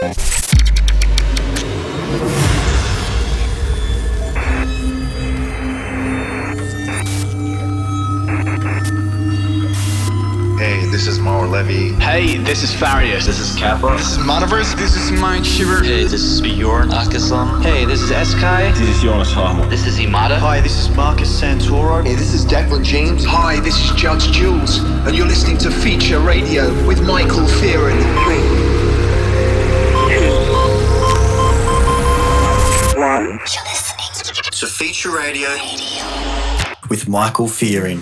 Hey, this is Mauro Levy. Hey, this is Farius. This is Kappa. This is Monoverse. This is Mind Shiver. Hey, this is Bjorn Akesson. Hey, this is Eskai. This is Jonas Harmon. This is Imada. Hi, this is Marcus Santoro. Hey, this is Declan James. Hi, this is Judge Jules, and you're listening to Feature Radio with Michael Fearon. Feature Radio with Michael Fearon.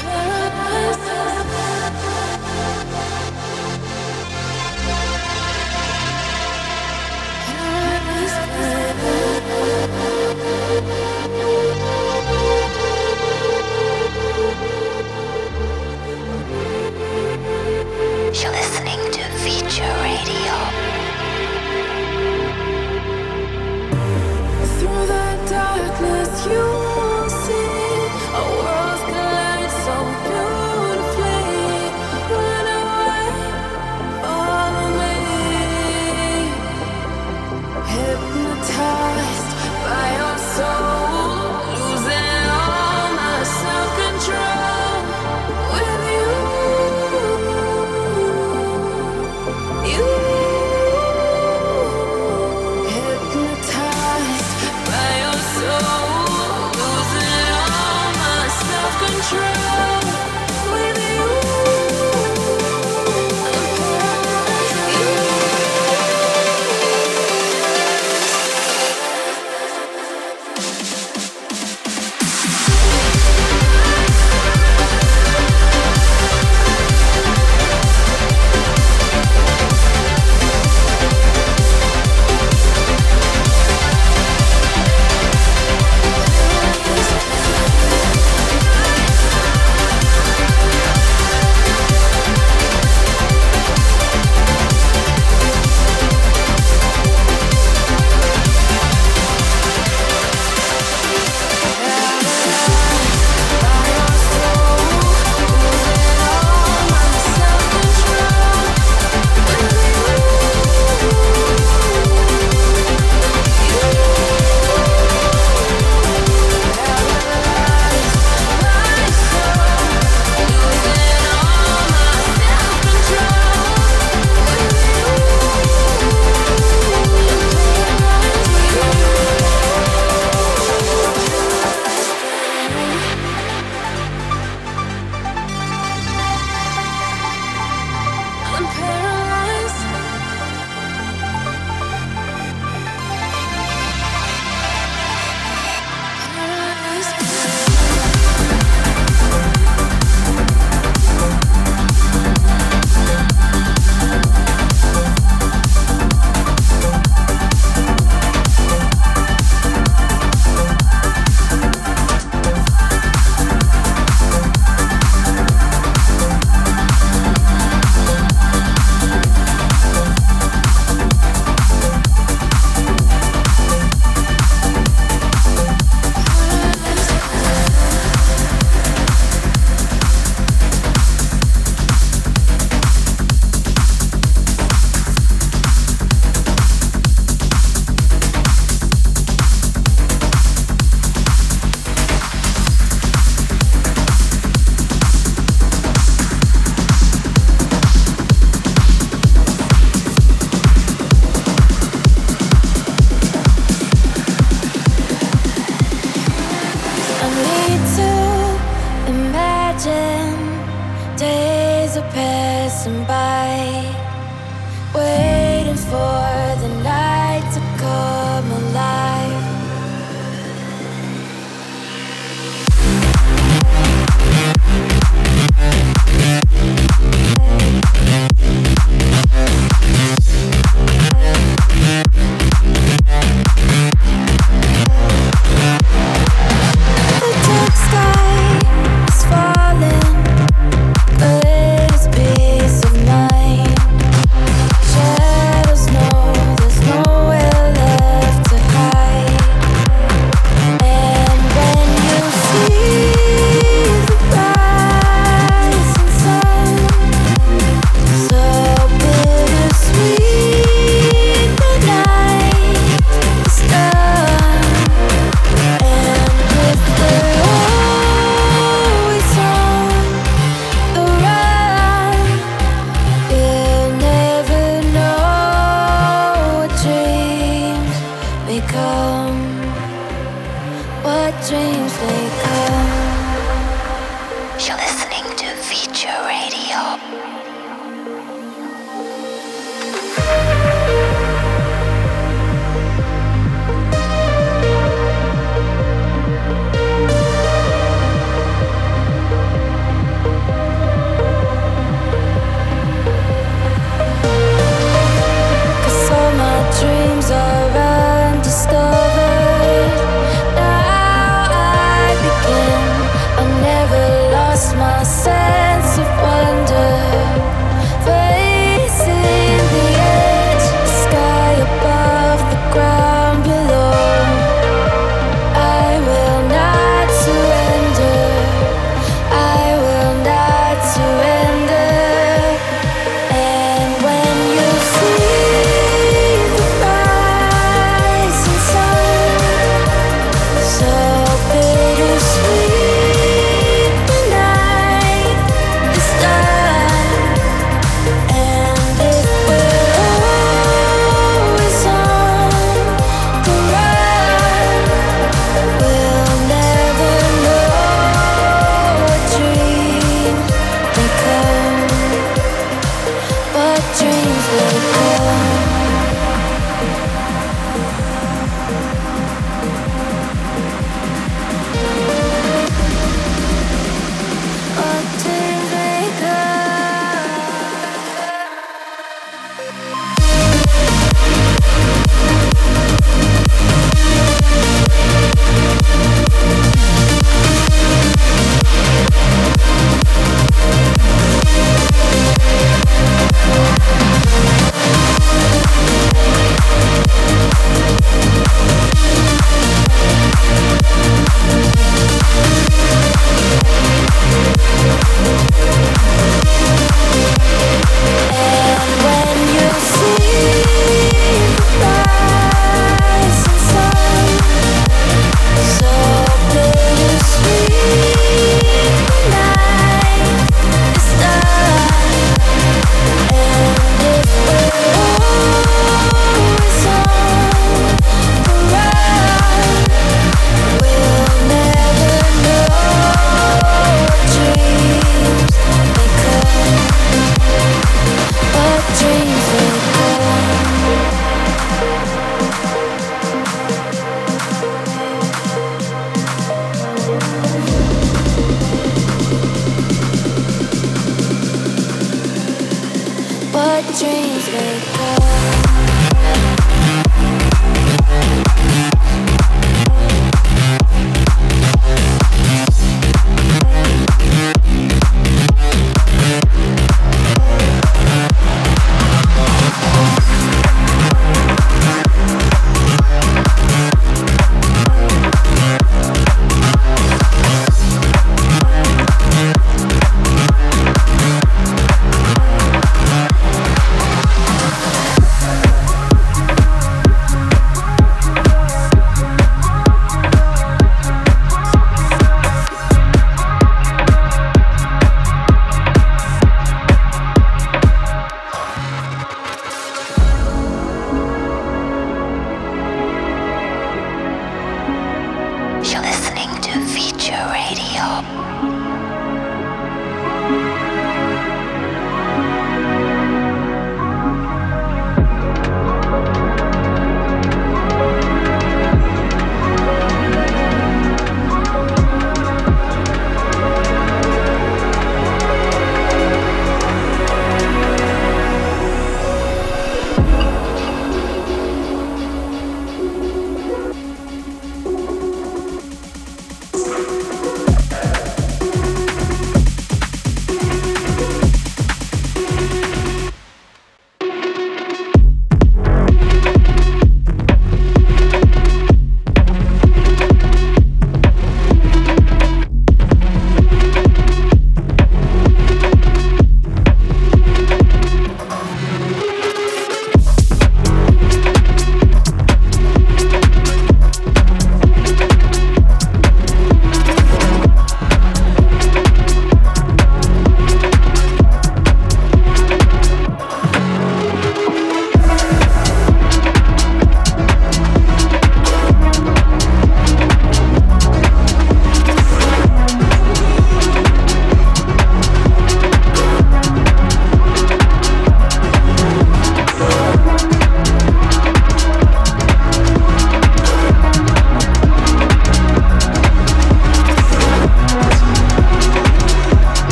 Forever.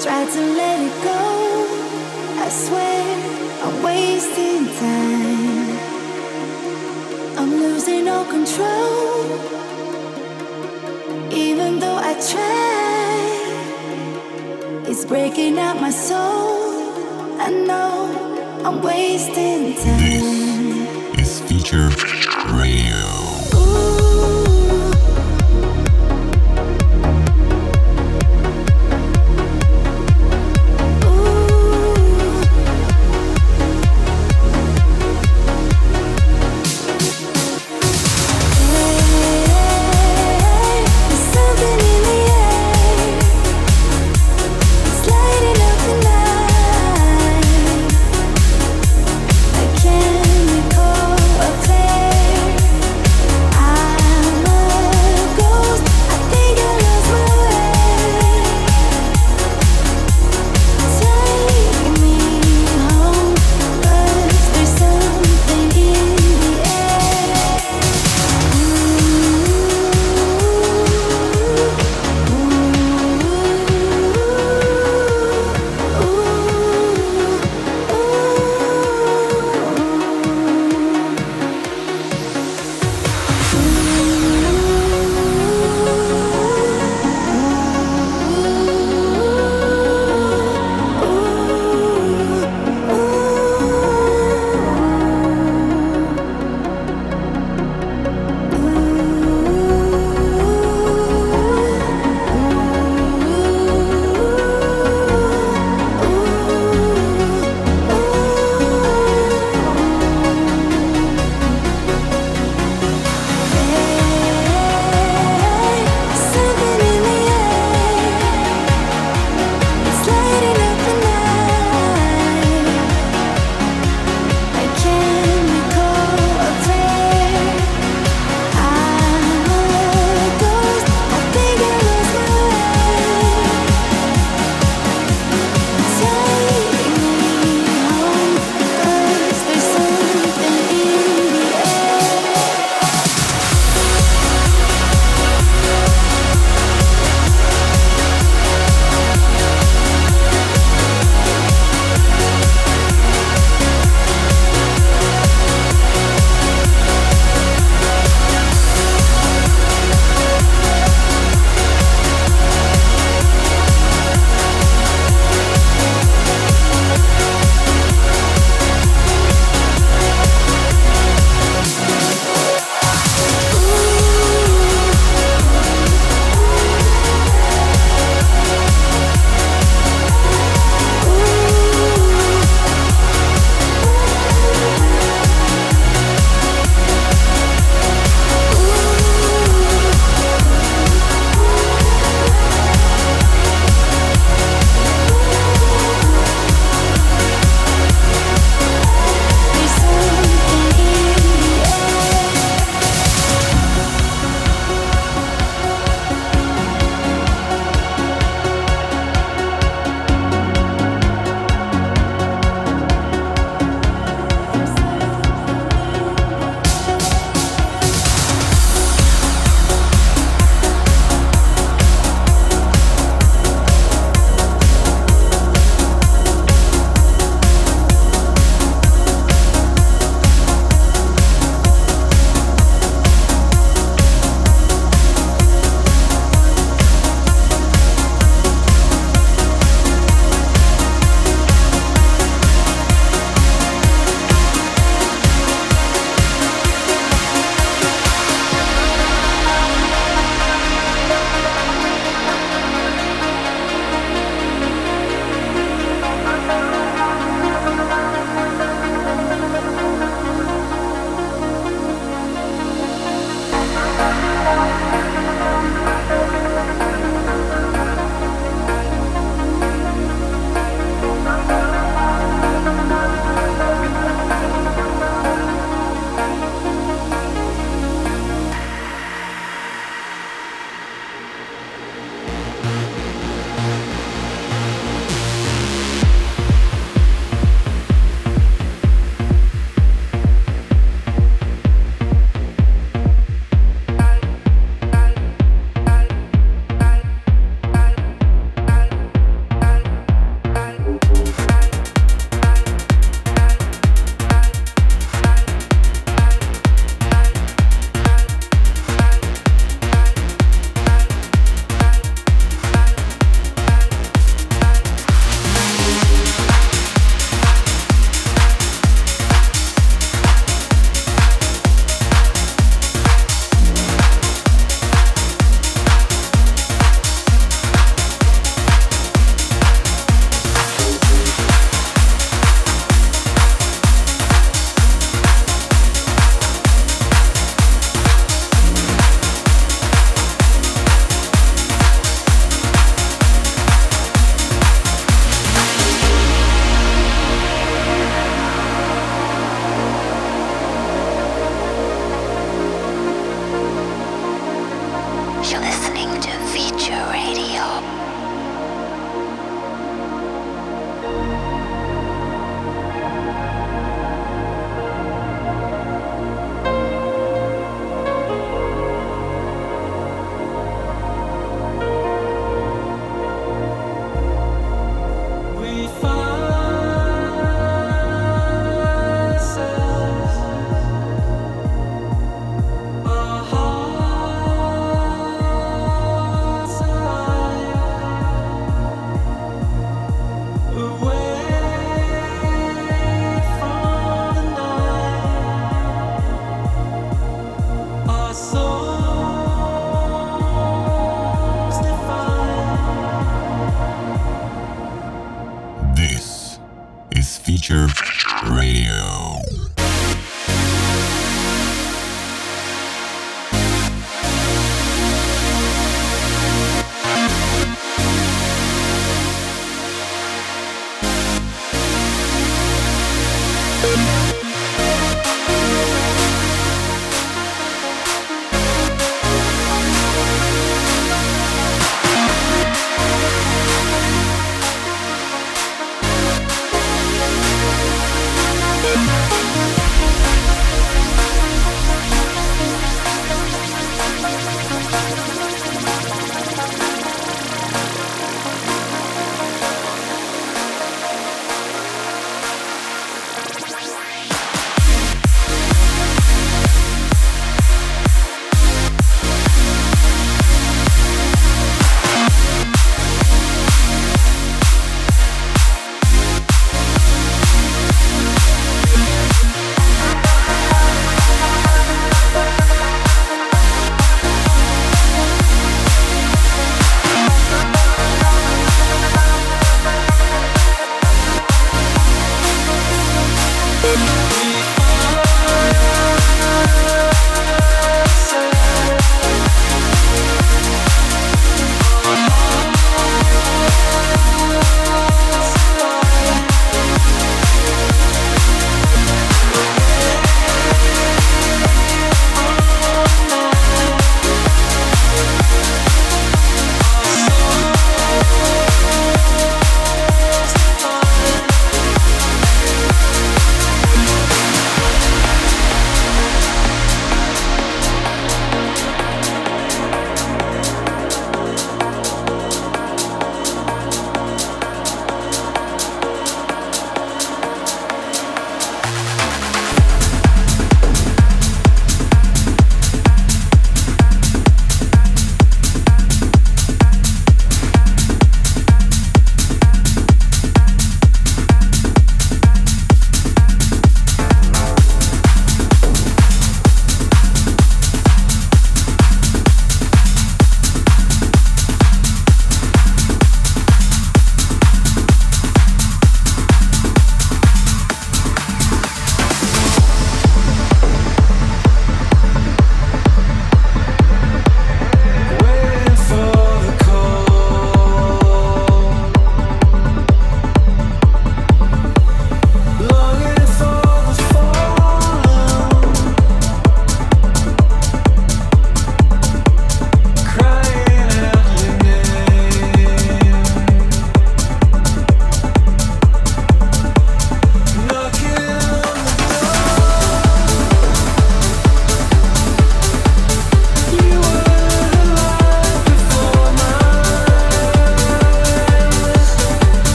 try to let it go. I swear I'm wasting time. I'm losing all control. Even though I try, it's breaking out my soul. I know I'm wasting time. This is feature.